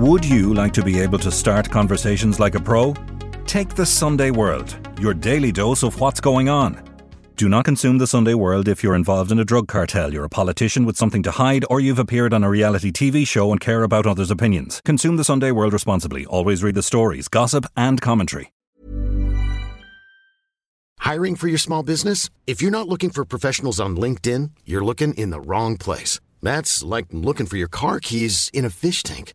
Would you like to be able to start conversations like a pro? Take the Sunday World, your daily dose of what's going on. Do not consume the Sunday World if you're involved in a drug cartel, you're a politician with something to hide, or you've appeared on a reality TV show and care about others' opinions. Consume the Sunday World responsibly. Always read the stories, gossip, and commentary. Hiring for your small business? If you're not looking for professionals on LinkedIn, you're looking in the wrong place. That's like looking for your car keys in a fish tank.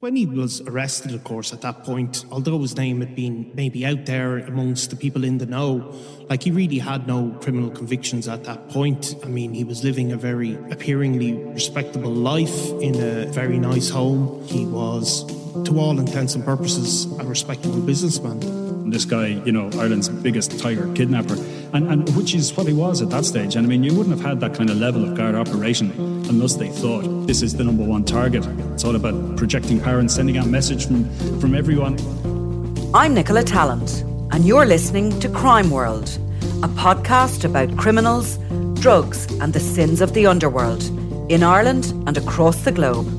When he was arrested, of course, at that point, although his name had been maybe out there amongst the people in the know, like he really had no criminal convictions at that point. I mean, he was living a very appearingly respectable life in a very nice home. He was, to all intents and purposes, a respectable businessman. This guy, you know, Ireland's biggest tiger kidnapper, and, and which is what he was at that stage. And I mean, you wouldn't have had that kind of level of guard operation unless they thought this is the number one target. It's all about projecting power and sending out message from, from everyone. I'm Nicola Tallant, and you're listening to Crime World, a podcast about criminals, drugs, and the sins of the underworld in Ireland and across the globe.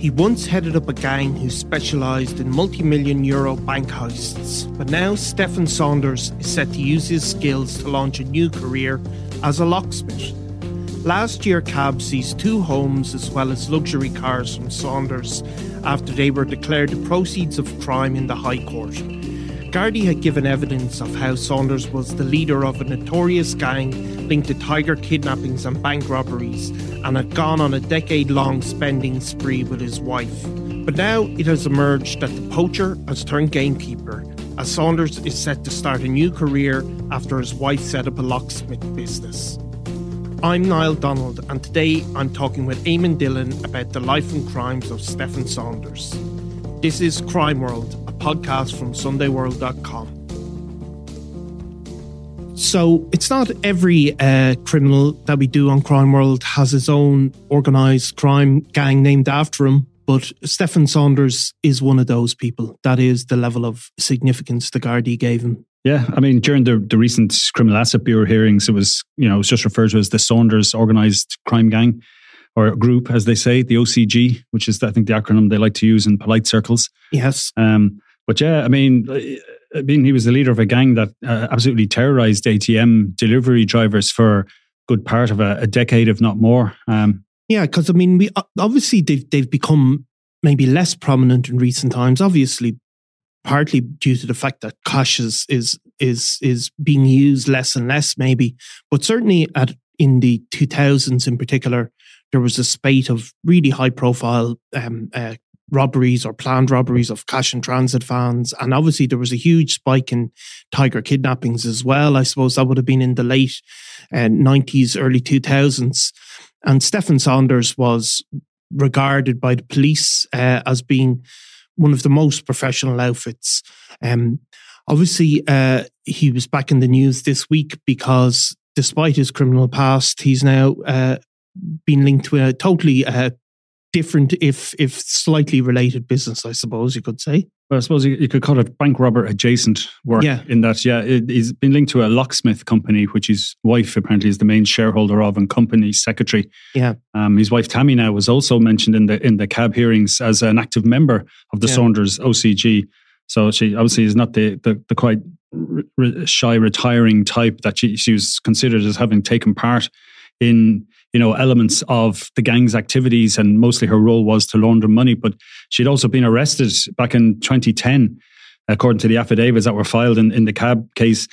He once headed up a gang who specialised in multi million euro bank heists, but now Stefan Saunders is set to use his skills to launch a new career as a locksmith. Last year, CAB seized two homes as well as luxury cars from Saunders after they were declared the proceeds of crime in the High Court. Gardaí had given evidence of how Saunders was the leader of a notorious gang linked to tiger kidnappings and bank robberies and had gone on a decade long spending spree with his wife. But now it has emerged that the poacher has turned gamekeeper, as Saunders is set to start a new career after his wife set up a locksmith business. I'm Niall Donald, and today I'm talking with Eamon Dillon about the life and crimes of Stephen Saunders. This is Crime World, podcast from SundayWorld.com. So it's not every uh, criminal that we do on Crime World has his own organised crime gang named after him. But Stefan Saunders is one of those people. That is the level of significance the Gardaí gave him. Yeah, I mean, during the, the recent Criminal Asset Bureau hearings, it was you know it was just referred to as the Saunders Organised Crime Gang or group, as they say, the OCG, which is I think the acronym they like to use in polite circles. Yes. Um, but yeah, I mean, I mean, he was the leader of a gang that uh, absolutely terrorized ATM delivery drivers for good part of a, a decade, if not more. Um, yeah, because I mean, we obviously they've they've become maybe less prominent in recent times. Obviously, partly due to the fact that cash is is is is being used less and less, maybe. But certainly at in the two thousands, in particular, there was a spate of really high profile um, uh, robberies or planned robberies of cash and transit vans. And obviously, there was a huge spike in tiger kidnappings as well. I suppose that would have been in the late uh, 90s, early 2000s. And Stefan Saunders was regarded by the police uh, as being one of the most professional outfits. Um, obviously, uh, he was back in the news this week because despite his criminal past, he's now uh, been linked to a totally uh, different, if if slightly related business, I suppose you could say. Well, I suppose you, you could call it bank robber adjacent work. Yeah. In that, yeah, it, he's been linked to a locksmith company, which his wife apparently is the main shareholder of and company secretary. Yeah. Um, his wife Tammy now was also mentioned in the in the CAB hearings as an active member of the Yeah. Saunders OCG. So she obviously is not the the, the quite re- shy retiring type that she she was considered as having taken part in you know elements of the gang's activities and mostly her role was to launder money but she'd also been arrested back in 2010 according to the affidavits that were filed in, in the CAB case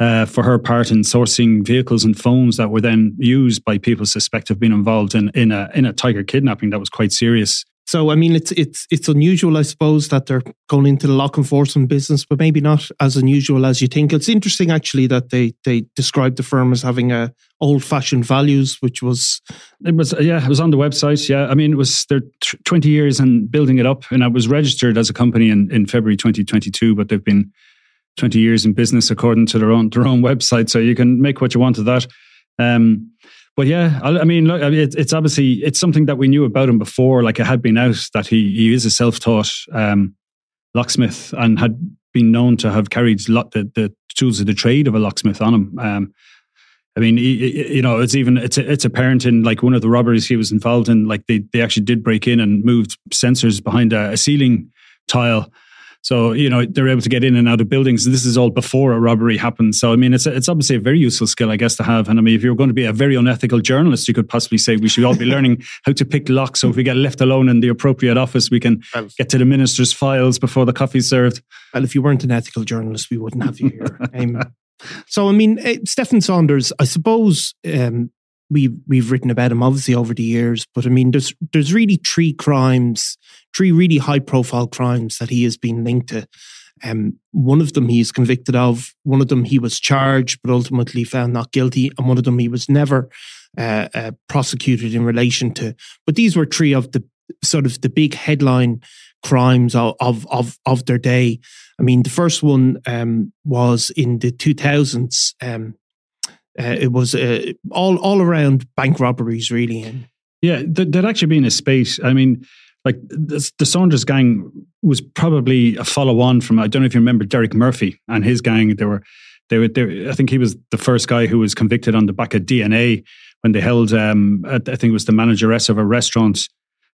uh, for her part in sourcing vehicles and phones that were then used by people suspected of being involved in in a in a tiger kidnapping that was quite serious. So I mean, it's it's it's unusual, I suppose, that they're going into the lock enforcement business, but maybe not as unusual as you think. It's interesting, actually, that they they described the firm as having a old fashioned values, which was it was yeah, it was on the website. Yeah, I mean, it was they're twenty years and building it up, and it was registered as a company in in February twenty twenty two, but they've been twenty years in business according to their own their own website. So you can make what you want of that. Um, but yeah, I, I mean, look, it's, it's, obviously it's something that we knew about him before. Like it had been out that he he is a self taught um, locksmith and had been known to have carried lot, the, the tools of the trade of a locksmith on him. Um, I mean, you know, it's even it's it's apparent in like one of the robberies he was involved in. Like they they actually did break in and moved sensors behind a, a ceiling tile so, you know, they're able to get in and out of buildings. And This is all before a robbery happens. So, I mean, it's, it's obviously a very useful skill, I guess, to have. And I mean, if you're going to be a very unethical journalist, you could possibly say we should all be learning how to pick locks. So if we get left alone in the appropriate office, we can get to the minister's files before the coffee's served. Well, if you weren't an ethical journalist, we wouldn't have you here. um, so, I mean, uh, Stephen Saunders, I suppose um, we've we've written about him obviously over the years, but I mean, there's there's really three crimes, three really high profile crimes that he has been linked to. Um, one of them he's convicted of, one of them he was charged but ultimately found not guilty, and one of them he was never uh, uh, prosecuted in relation to. But these were three of the sort of the big headline crimes of of of, of their day. I mean, the first one um, was in the 2000s. Um, uh, it was uh, all all around bank robberies, really. Yeah, there'd actually been a space. I mean, like the, the Saunders gang was probably a follow on from. I don't know if you remember Derek Murphy and his gang. They were, they were. They I think he was the first guy who was convicted on the back of DNA when they held. Um, I think it was the manageress of a restaurant,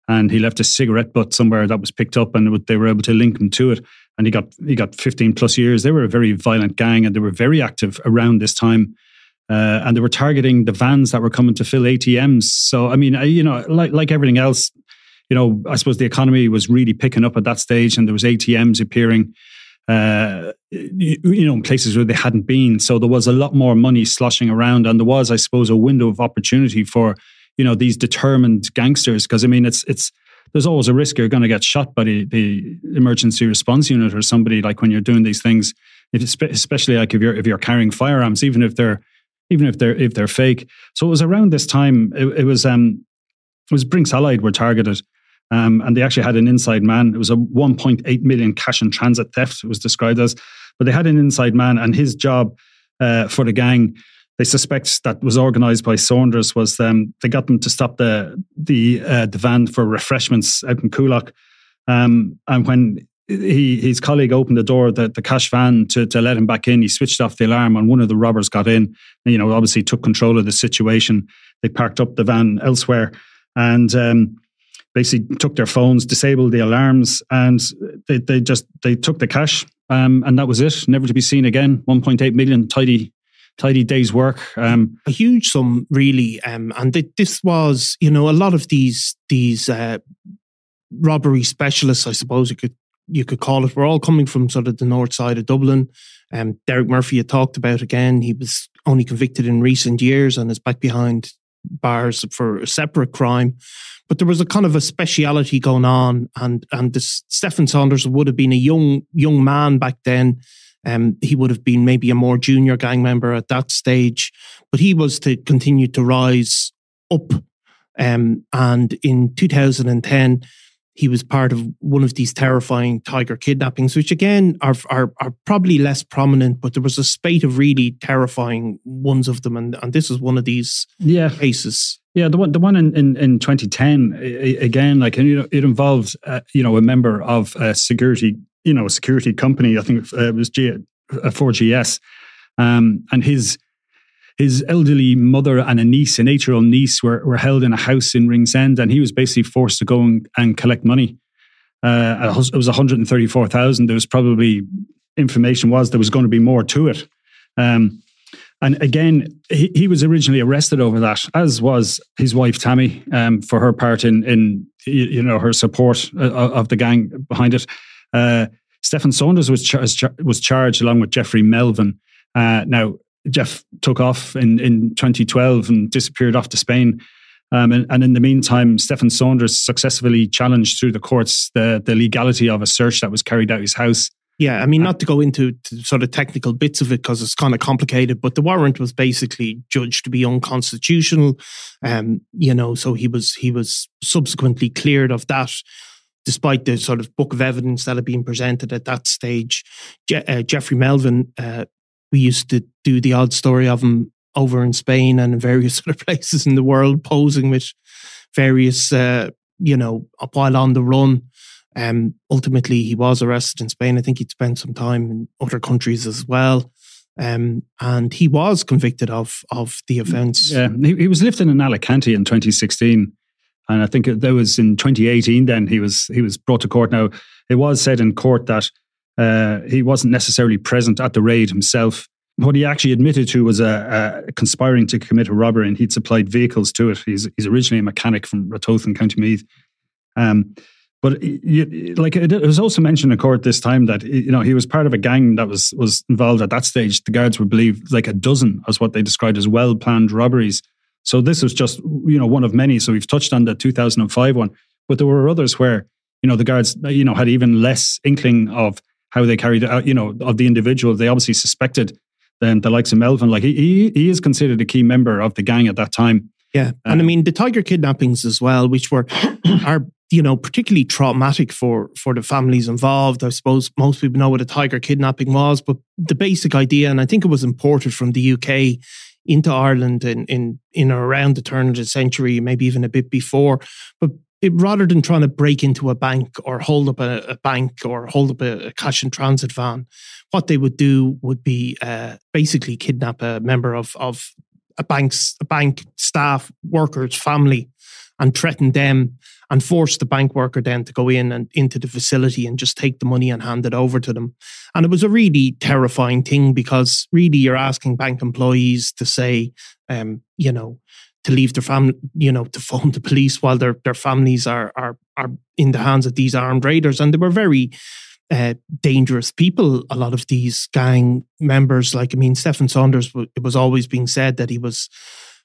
and he left a cigarette butt somewhere that was picked up, and they were able to link him to it. And he got he got 15 plus years. They were a very violent gang, and they were very active around this time uh, and they were targeting the vans that were coming to fill ATMs. So, I mean, I, you know, like like everything else, you know, I suppose the economy was really picking up at that stage, and there was ATMs appearing, uh, you, you know, in places where they hadn't been. So there was a lot more money sloshing around, and there was, I suppose, a window of opportunity for you know these determined gangsters. Because I mean, it's it's there's always a risk you're going to get shot by the, the emergency response unit or somebody like when you're doing these things, especially like if you're if you're carrying firearms, even if they're even if they're if they're fake. So it was around this time. It, it was um, it was Brinks Allied were targeted, um, and they actually had an inside man. It was a 1.8 million cash and transit theft. It was described as, but they had an inside man, and his job uh, for the gang. They suspect that was organised by Saunders was um, they got them to stop the the uh, the van for refreshments out in Coolock, um, and when he his colleague opened the door the, the cash van to, to let him back in he switched off the alarm and one of the robbers got in and, you know obviously took control of the situation they parked up the van elsewhere and um, basically took their phones disabled the alarms and they, they just they took the cash um, and that was it never to be seen again 1.8 million tidy tidy day's work um, a huge sum really um, and th- this was you know a lot of these these uh, robbery specialists i suppose you could you could call it. We're all coming from sort of the north side of Dublin. Um, Derek Murphy had talked about again. He was only convicted in recent years and is back behind bars for a separate crime. But there was a kind of a speciality going on, and and this Stephen Saunders would have been a young young man back then. Um, he would have been maybe a more junior gang member at that stage, but he was to continue to rise up. Um, and in 2010, he was part of one of these terrifying tiger kidnappings, which again are, are, are probably less prominent, but there was a spate of really terrifying ones of them, and, and this is one of these yeah. cases. Yeah, the one the one in, in, in 2010 again, like and, you know, it involved uh, you know a member of a security you know a security company. I think it was G, uh, 4GS, um, and his his elderly mother and a niece, an eight year old niece, were, were held in a house in Ringsend, and he was basically forced to go and, and collect money. Uh, it was 134,000. There was probably information was there was going to be more to it. Um, and again, he, he was originally arrested over that, as was his wife Tammy um, for her part in in you know her support uh, of the gang behind it. Uh, Stephen Saunders was char- was charged along with Jeffrey Melvin Uh, now, Jeff took off in, in 2012 and disappeared off to Spain. Um, and, and, in the meantime, Stefan Saunders successfully challenged through the courts the, the legality of a search that was carried out his house. Yeah, I mean, not to go into sort of technical bits of it because it's kind of complicated, but the warrant was basically judged to be unconstitutional. Um, you know, so he was he was subsequently cleared of that, despite the sort of book of evidence that had been presented at that stage. Je- uh, Jeffrey Melvin, uh, we used to do the odd story of him over in Spain and in various other places in the world, posing with various, uh, you know, while on the run. Um, ultimately, he was arrested in Spain. I think he'd spent some time in other countries as well. Um, and he was convicted of of the offence. Yeah, he, he was lifted in Alicante in 2016, and I think that was in 2018. Then he was he was brought to court. Now it was said in court that uh, he wasn't necessarily present at the raid himself. What he actually admitted to was a, a conspiring to commit a robbery, and he'd supplied vehicles to it. He's he's originally a mechanic from Ratoath in County Meath. Um, but you, like it was also mentioned in court this time that you know he was part of a gang that was was involved at that stage. The guards would believe like a dozen, as what they described as well planned robberies. So this was just you know one of many. So we've touched on the 2005 one, but there were others where you know the guards you know had even less inkling of how they carried out you know of the individual. They obviously suspected then the likes of Melvin. Like he he, he is considered a key member of the gang at that time. Yeah, and I um, mean the Tiger kidnappings as well, which were are you know, particularly traumatic for for the families involved. I suppose most people know what a tiger kidnapping was, but the basic idea, and I think it was imported from the UK into Ireland in in in around the turn of the century, maybe even a bit before. But it, rather than trying to break into a bank or hold up a, a bank or hold up a, a, cash and transit van, what they would do would be uh, basically kidnap a member of of a bank's a bank staff, workers, family, and threaten them and force the bank worker then to go in and into the facility and just take the money and hand it over to them. And it was a really terrifying thing because really you're asking bank employees to say, um, you know, to leave their family, you know, to phone the police while their their families are are are in the hands of these armed raiders, and they were very uh, dangerous people. A lot of these gang members, like I mean, Stefan Saunders, it was always being said that he was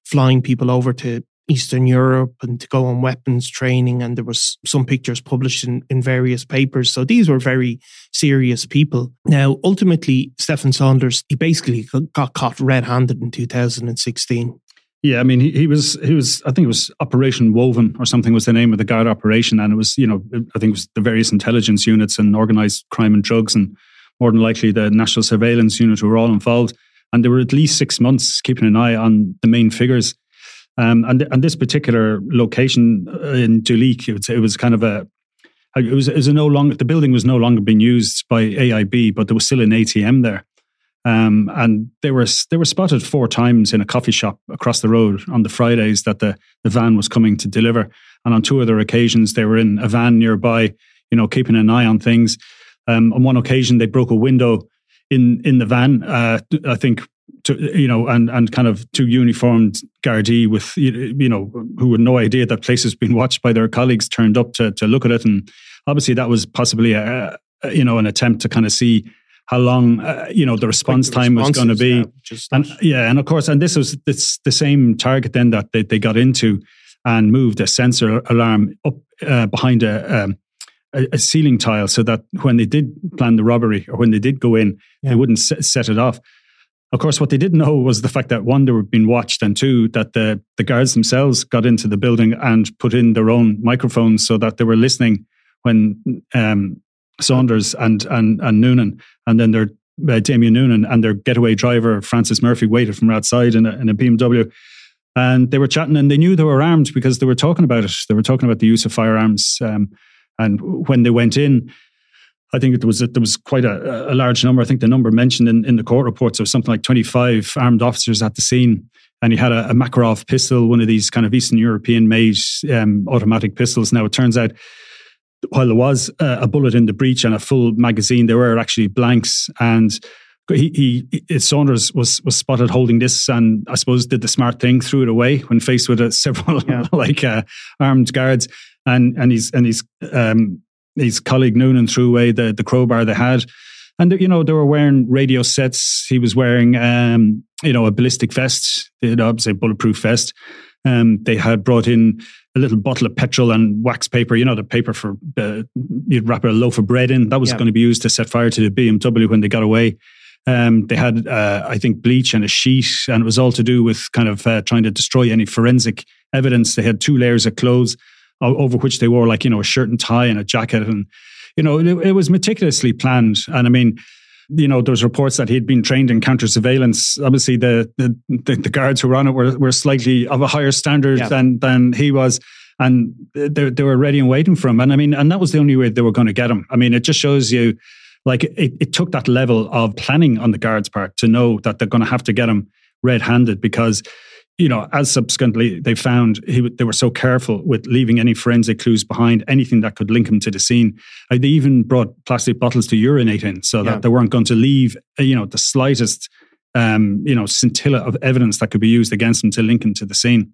flying people over to Eastern Europe and to go on weapons training. And there was some pictures published in, in various papers. So these were very serious people. Now, ultimately, Stefan Saunders, he basically got caught red-handed in 2016. Yeah, I mean, he, he was he was I think it was Operation Woven or something was the name of the guard operation, and it was you know I think it was the various intelligence units and organized crime and drugs, and more than likely the National Surveillance Unit were all involved, and there were at least six months keeping an eye on the main figures. Um, and and this particular location uh, in Duleek, it was, it was kind of a it was, it was a no longer the building was no longer being used by AIB, but there was still an ATM there. Um, and they were they were spotted four times in a coffee shop across the road on the Fridays that the, the van was coming to deliver. And on two other occasions, they were in a van nearby, you know, keeping an eye on things. Um, on one occasion, they broke a window in in the van. Uh, I think to you know, and and kind of two uniformed gardaí with you know who had no idea that place has been watched by their colleagues turned up to to look at it, and obviously that was possibly a, a you know an attempt to kind of see how long uh, you know the response the time was going to be, yeah, and yeah, and of course, and this was it's the same target then that they, they got into and moved a sensor alarm up uh, behind a, um, a, a ceiling tile so that when they did plan the robbery or when they did go in, yeah. they wouldn't set it off. Of course, what they didn't know was the fact that one, they were being watched, and two, that the, the guards themselves got into the building and put in their own microphones so that they were listening when um, Saunders and, and, and Noonan, and then their uh, Damien Noonan and their getaway driver, Francis Murphy, waited from outside in a, in a BMW. And they were chatting and they knew they were armed because they were talking about it. They were talking about the use of firearms. Um, and when they went in, I think it was there was quite a, a, large number. I think the number mentioned in, in the court reports was something like 25 armed officers at the scene. And he had a, a Makarov pistol, one of these kind of Eastern European made um, automatic pistols. Now, it turns out while there was a, a bullet in the breech and a full magazine, there were actually blanks. And he, he Saunders was was spotted holding this, and I suppose did the smart thing, threw it away when faced with a, several yeah. like uh, armed guards, and and he's and he's um, his colleague Noonan threw away the, the crowbar they had. And you know they were wearing radio sets. He was wearing, um, you know, a ballistic vest. They had obviously a bulletproof vest. Um, they had brought in a little bottle of petrol and wax paper. You know, the paper for uh, you'd wrap a loaf of bread in. That was yeah. going to be used to set fire to the BMW when they got away. Um, they had, uh, I think, bleach and a sheet, and it was all to do with kind of uh, trying to destroy any forensic evidence. They had two layers of clothes over which they wore, like you know, a shirt and tie and a jacket, and you know, it, it was meticulously planned. And I mean, you know, there's reports that he'd been trained in counter surveillance. Obviously, the, the the, guards who were on it were, were slightly of a higher standard yeah. than than he was, and they they were ready and waiting for him. And I mean, and that was the only way they were going to get him. I mean, it just shows you, like, it, it took that level of planning on the guards' part to know that they're going to have to get him red-handed because you know, as subsequently they found, he, they were so careful with leaving any forensic clues behind, anything that could link him to the scene. Uh, they even brought plastic bottles to urinate in, so that they weren't going to leave, uh, you know, the slightest, um, you know, scintilla of evidence that could be used against him to link him to the scene.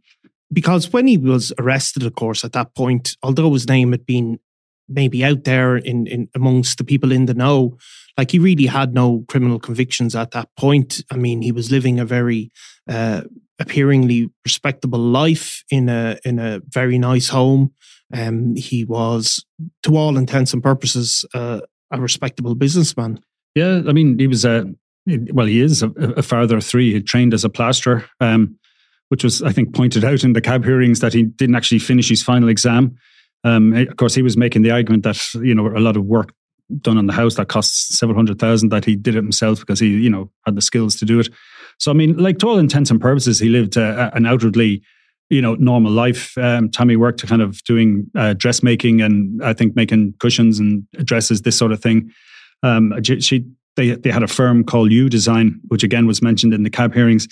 Because when he was arrested, of course, at that point, although his name had been maybe out there in, in amongst the people in the know, like he really had no criminal convictions at that point. I mean, he was living a very uh, appearingly respectable life in a in a very nice home. Um, he was, to all intents and purposes, uh, a respectable businessman. Yeah, I mean, he was a well, he is a, a father of three. He trained as a plasterer, um, which was, I think, pointed out in the CAB hearings that he didn't actually finish his final exam. Um, of course, he was making the argument that you know a lot of work done on the house that costs several hundred thousand that he did it himself because he you know had the skills to do it. So I mean, like to all intents and purposes, he lived uh, an outwardly you know normal life. Um, Tammy worked kind of doing uh, dressmaking and I think making cushions and dresses, this sort of thing. Um, she they they had a firm called U Design, which again was mentioned in the CAB hearings.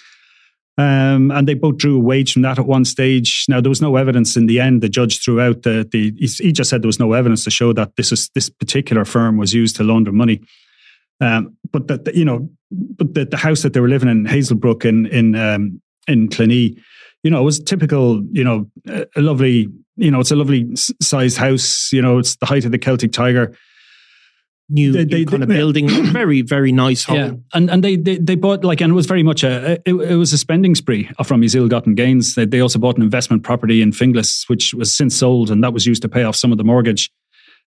Um, and they both drew a wage from that at one stage. Now there was no evidence in the end. The judge threw out the the he just said there was no evidence to show that this is this particular firm was used to launder money. Um, but that you know, but the, the house that they were living in Hazelbrook in in um, in Clonee, you know, it was typical. You know, a lovely. You know, it's a lovely sized house. You know, it's the height of the Celtic Tiger new, they, they, new kind they, of building. very, very nice home. Yeah. And and they, they they bought like and it was very much a it, it was a spending spree from his ill-gotten gains. They, they also bought an investment property in Finglas, which was since sold, and that was used to pay off some of the mortgage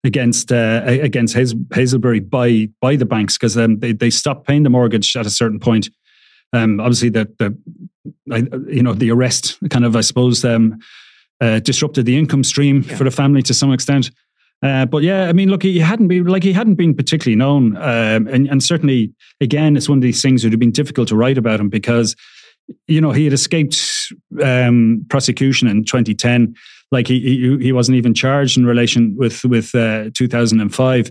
against uh, against Hazel, Hazelbury by by the banks because um, they they stopped paying the mortgage at a certain point. Um, obviously, the the you know the arrest kind of I suppose um, uh, disrupted the income stream yeah. for the family to some extent. Uh, but yeah, I mean, look, he hadn't been like he hadn't been particularly known, um, and, and certainly, again, it's one of these things that would have been difficult to write about him because, you know, he had escaped um, prosecution in 2010. Like he, he he wasn't even charged in relation with with uh, 2005.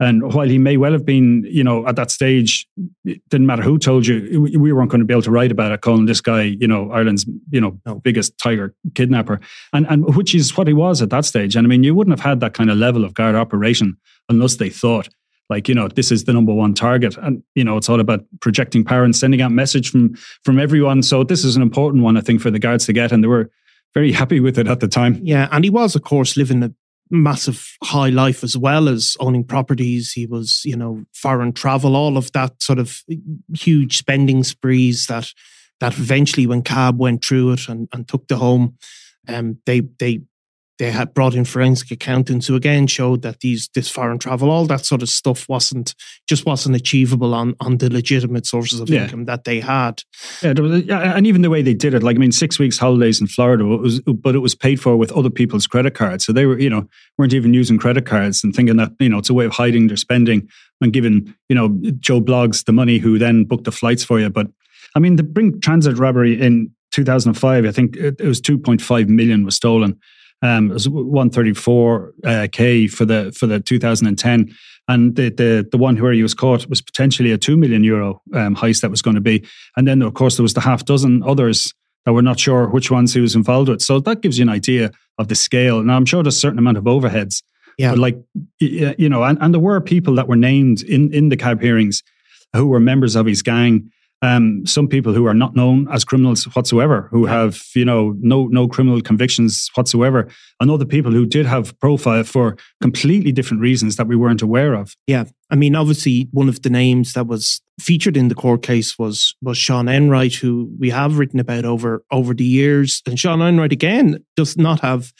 And while he may well have been, you know, at that stage, it didn't matter who told you, we weren't going to be able to write about it, calling this guy, you know, Ireland's, you know, no. biggest tiger kidnapper, and and which is what he was at that stage. And I mean, you wouldn't have had that kind of level of guard operation unless they thought, like, you know, this is the number one target, and you know, it's all about projecting power and sending out message from from everyone. So this is an important one, I think, for the guards to get, and they were very happy with it at the time. Yeah, and he was, of course, living a massive high life as well as owning properties. He was, you know, foreign travel, all of that sort of huge spending sprees that that eventually when CAB went through it and, and took the home, um, they they they had brought in forensic accountants who again showed that these this foreign travel, all that sort of stuff wasn't just wasn't achievable on on the legitimate sources of yeah. income that they had. Yeah, was, and even the way they did it, like I mean, six weeks holidays in Florida, it was, but it was paid for with other people's credit cards. So they were, you know, weren't even using credit cards and thinking that you know it's a way of hiding their spending and giving you know Joe Bloggs the money who then booked the flights for you. But I mean, the Bring Transit robbery in 2005, I think it, it was 2.5 million was stolen. Um, it was 134k uh, for the for the 2010, and the the the one where he was caught was potentially a two million euro um, heist that was going to be, and then of course there was the half dozen others that we're not sure which ones he was involved with. So that gives you an idea of the scale. Now I'm sure there's a certain amount of overheads. Yeah. But like you know, and, and there were people that were named in in the CAB hearings who were members of his gang um, some people who are not known as criminals whatsoever, who have you know no no criminal convictions whatsoever, and other people who did have profile for completely different reasons that we weren't aware of. Yeah, I mean, obviously, one of the names that was featured in the court case was was Sean Enright, who we have written about over over the years, and Sean Enright again does not have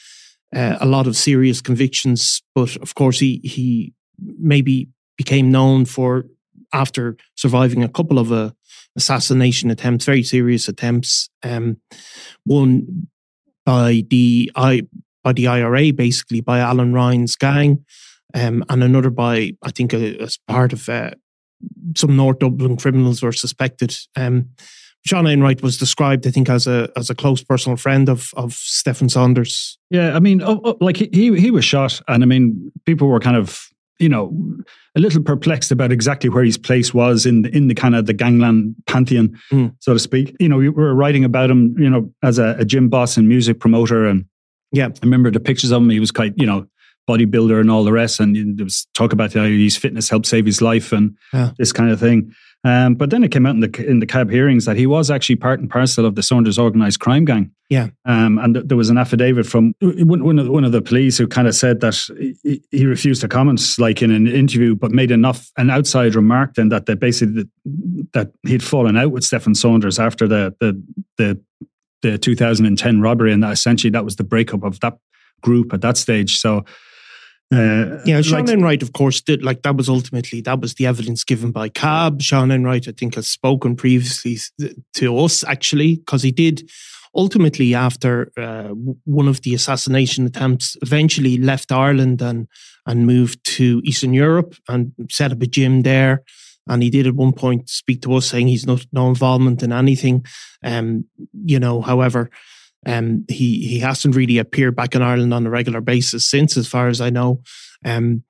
uh, a lot of serious convictions, but of course, he he maybe became known for after surviving a couple of uh, assassination attempts, very serious attempts. Um, one by the I by the IRA, basically by Alan Ryan's gang, um, and another by I think as part of uh, some North Dublin criminals were suspected. Um, Sean Enright was described, I think, as a as a close personal friend of of Stephen Saunders. Yeah, I mean, oh, oh, like he he was shot, and I mean, people were kind of you know, a little perplexed about exactly where his place was in the, in the kind of the gangland pantheon, mm. so to speak. You know, we were writing about him, you know, as a, a gym boss and music promoter, and yeah, I remember the pictures of him. He was quite, you know, bodybuilder and all the rest, and there was talk about how his fitness helped save his life and yeah. this kind of thing. Um, but then it came out in the in the CAB hearings that he was actually part and parcel of the Saunders organised crime gang. Yeah, um, and th- there was an affidavit from one, one, of the, one of the police who kind of said that he, he, refused to comment, like in an interview, but made enough an outside remark then that they basically that, that he'd fallen out with Stephen Saunders after the the the the 2010 robbery, and that essentially that was the breakup of that group at that stage. So uh, yeah, Sean like, Enright, of course, did like that was ultimately that was the evidence given by CAB. Sean Enright, I think, has spoken previously to us actually because he did ultimately after uh, one of the assassination attempts, eventually left Ireland and and moved to Eastern Europe and set up a gym there. And he did at one point speak to us saying he's not no involvement in anything. Um, you know, however, um, he he hasn't really appeared back in Ireland on a regular basis since, as far as I know. Um,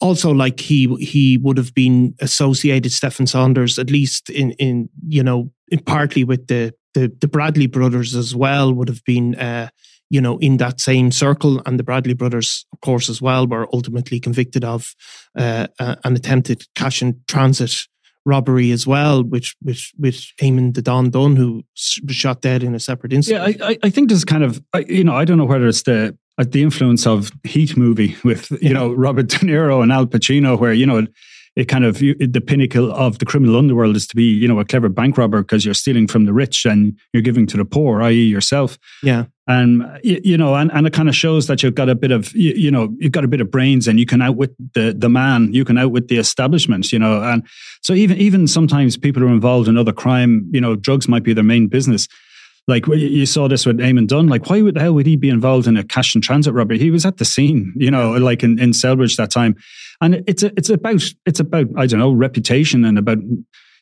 also, like he he would have been associated Stephen Saunders at least in in you know in partly with the the, the Bradley brothers as well would have been uh, you know in that same circle, and the Bradley brothers, of course, as well were ultimately convicted of uh, an attempted cash in transit robbery as well, which which with Eamon the Don Dunne, who was shot dead in a separate incident. Yeah, I, I think there's kind of you know I don't know whether it's the uh, the influence of Heat movie with you yeah. know Robert De Niro and Al Pacino, where you know it kind of the pinnacle of the criminal underworld is to be you know a clever bank robber because you're stealing from the rich and you're giving to the poor, i.e., yourself. Yeah, and you, you know, and, and it kind of shows that you've got a bit of you, you, know you've got a bit of brains and you can outwit the the man, you can outwit the establishment, you know, and so even even sometimes people are involved in other crime, you know, drugs might be their main business. Like you saw this with Eamon Dunne. Like, why would the hell would he be involved in a cash and transit robbery? He was at the scene, you know, like in, in Celbridge that time. And it's it's about it's about I don't know reputation and about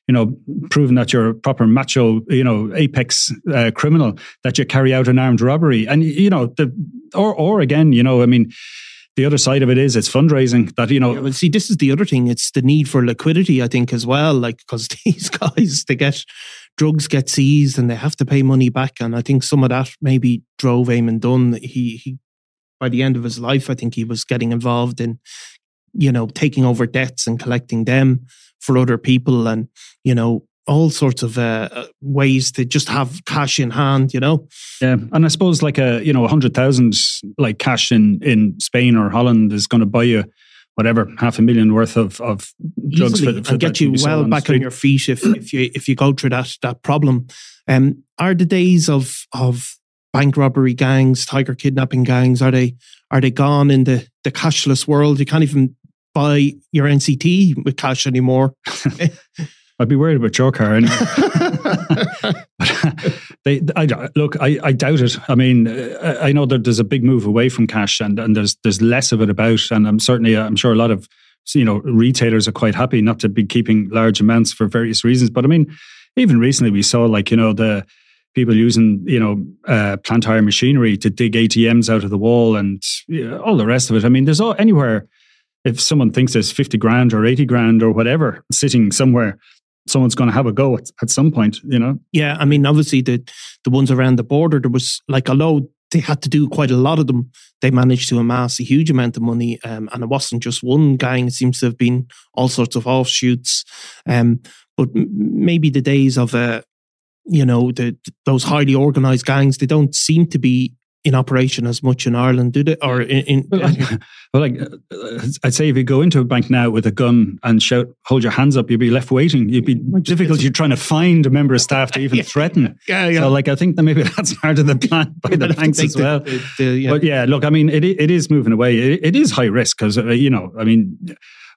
you know proving that you're a proper macho you know apex uh, criminal that you carry out an armed robbery and you know the or or again you know I mean the other side of it is it's fundraising that you know yeah, well see this is the other thing. It's the need for liquidity i think as well like because these guys they get drugs get seized and they have to pay money back and i think some of that maybe drove Eamon Dunne he he by the end of his life i think he was getting involved in you know, taking over debts and collecting them for other people and, you know, all sorts of uh, uh, ways to just have cash in hand, you know. Yeah, and I suppose like a you know a hundred thousand like cash in in Spain or Holland is going to buy you whatever half a million worth of of drugs for, for and get you well back on your feet if if you if you go through that that problem. Um, are the days of of bank robbery gangs, tiger kidnapping gangs, are they are they gone in the the cashless world? You can't even buy your NCT with cash anymore. I'd be worried about your car anyway. they, I, look, I, I doubt it. I mean, I know that there's a big move away from cash, and, and there's there's less of it about. And I'm certainly, I'm sure a lot of you know retailers are quite happy not to be keeping large amounts for various reasons. But I mean, even recently we saw like you know the people using you know uh, plant hire machinery to dig ATMs out of the wall and you know, all the rest of it. I mean, there's all, anywhere if someone thinks there's 50 grand or 80 grand or whatever sitting somewhere, someone's going to have a go at, at some point, you know? Yeah. I mean, obviously, the, the ones around the border, there was like, although they had to do quite a lot of them, they managed to amass a huge amount of money. Um, and it wasn't just one gang, it seems to have been all sorts of offshoots. Um, but maybe the days of uh, you know the those highly organized gangs they don't seem to be in operation as much in Ireland, do they? Or in, in well, like, well, like uh, I'd say, if you go into a bank now with a gun and shout, "Hold your hands up," you'd be left waiting. You'd be difficult. You're trying to find a member of staff to even yeah. threaten. Yeah, yeah. So, like, I think that maybe that's part of the plan by the banks as well. The, the, yeah. But yeah, look, I mean, it it is moving away. it, it is high risk because uh, you know, I mean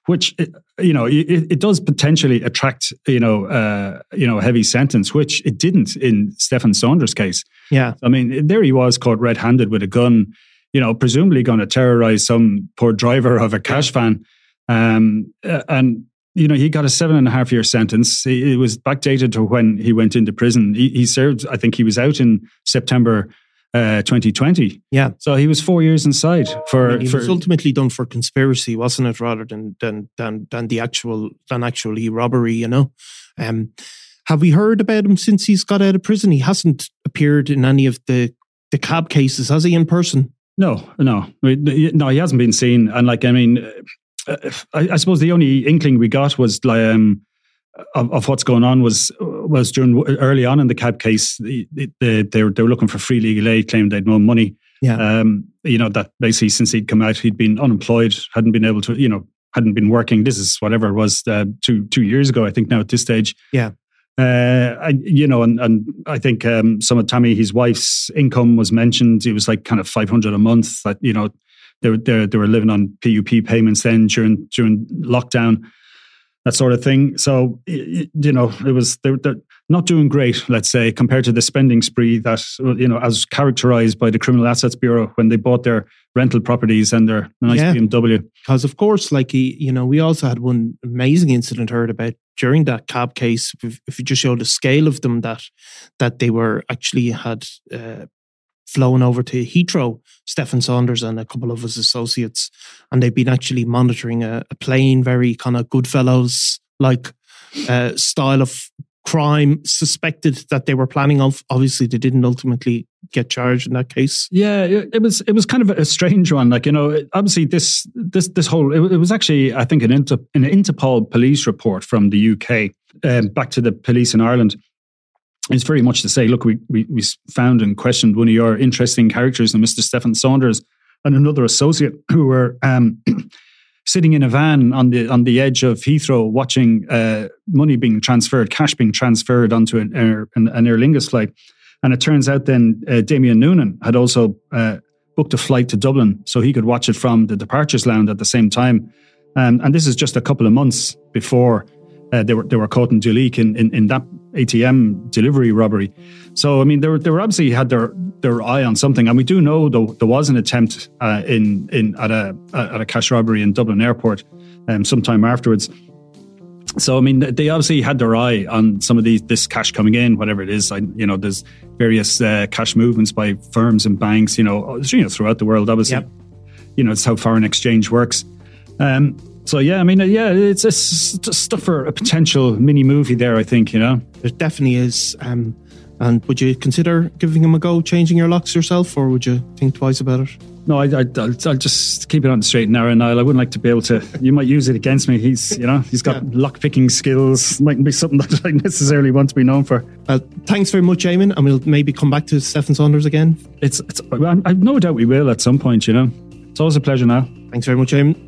which you know it, it, does potentially attract you know uh, you know a heavy sentence, which it didn't in Stefan Saunders' case. Yeah, I mean there he was caught red-handed with a gun, you know, presumably going to terrorize some poor driver of a cash van, um, and you know he got a seven and a half year sentence. It was backdated to when he went into prison. He, he served, I think, he was out in September uh, 2020. Yeah. So he was four years inside for. I mean, he for, was ultimately done for conspiracy, wasn't it, rather than than than than the actual than actually robbery. You know. Um, have we heard about him since he's got out of prison? He hasn't appeared in any of the the CAB cases, has he? In person? No, no, no. He hasn't been seen, and like I mean, uh, I, I suppose the only inkling we got was like. Um, of, of, what's going on was was during early on in the CAB case, they, they, they, were, they were looking for free legal aid, claimed they'd no money. Yeah. Um, you know, that basically since he'd come out, he'd been unemployed, hadn't been able to, you know, hadn't been working. This is whatever it was uh, two two years ago, I think now at this stage. Yeah. Uh, I, you know, and, and I think um, some of Tammy, his wife's income was mentioned. It was like kind of 500 a month that, you know, they were, they, they were living on PUP payments then during, during lockdown that sort of thing. So you know, it was they're, they're, not doing great, let's say, compared to the spending spree that you know, as characterized by the Criminal Assets Bureau when they bought their rental properties and their nice yeah. BMW. Because of course, like you know, we also had one amazing incident heard about during that CAB case. If, if you just show the scale of them, that that they were actually had. Uh, flown over to Heathrow, Stefan Saunders and a couple of his associates, and they've been actually monitoring a, a plane, very kind of Goodfellas like uh, style of crime. Suspected that they were planning of. Obviously, they didn't ultimately get charged in that case. Yeah, it, was it was kind of a strange one. Like you know, obviously this this this whole it, was actually I think an Inter, an Interpol police report from the UK um, back to the police in Ireland it's very much to say, look, we, we, we found and questioned one of your interesting characters, and Mr. Stephen Saunders, and another associate who were um, sitting in a van on the on the edge of Heathrow, watching uh, money being transferred, cash being transferred onto an Aer, an, an Aer Lingus flight. And it turns out then uh, Damien Noonan had also uh, booked a flight to Dublin so he could watch it from the departures lounge at the same time. Um, and this is just a couple of months before uh, they were they were caught in Duleek in, in, in, that ATM delivery robbery. So I mean, they were they were obviously had their their eye on something, and we do know though there was an attempt uh, in in at a at a cash robbery in Dublin Airport um, sometime afterwards. So I mean, they obviously had their eye on some of these this cash coming in, whatever it is. I, you know, there's various uh, cash movements by firms and banks. You know, you know throughout the world. Obviously, yep. you know, it's how foreign exchange works. Um, so yeah, I mean, uh, yeah, it's, it's stuff for a potential mini movie there. I think you know, there definitely is. Um, and would you consider giving him a go, changing your locks yourself, or would you think twice about it? No, I, I, will just keep it on the straight and narrow. And I wouldn't like to be able to. You might use it against me. He's, you know, he's got yeah. lock picking skills. Mightn't be something that I necessarily want to be known for. Well, thanks very much, Eamon, and we'll maybe come back to Stephen Saunders again. It's, it's. I've no doubt we will at some point. You know, it's always a pleasure. Now, thanks very much, Eamon.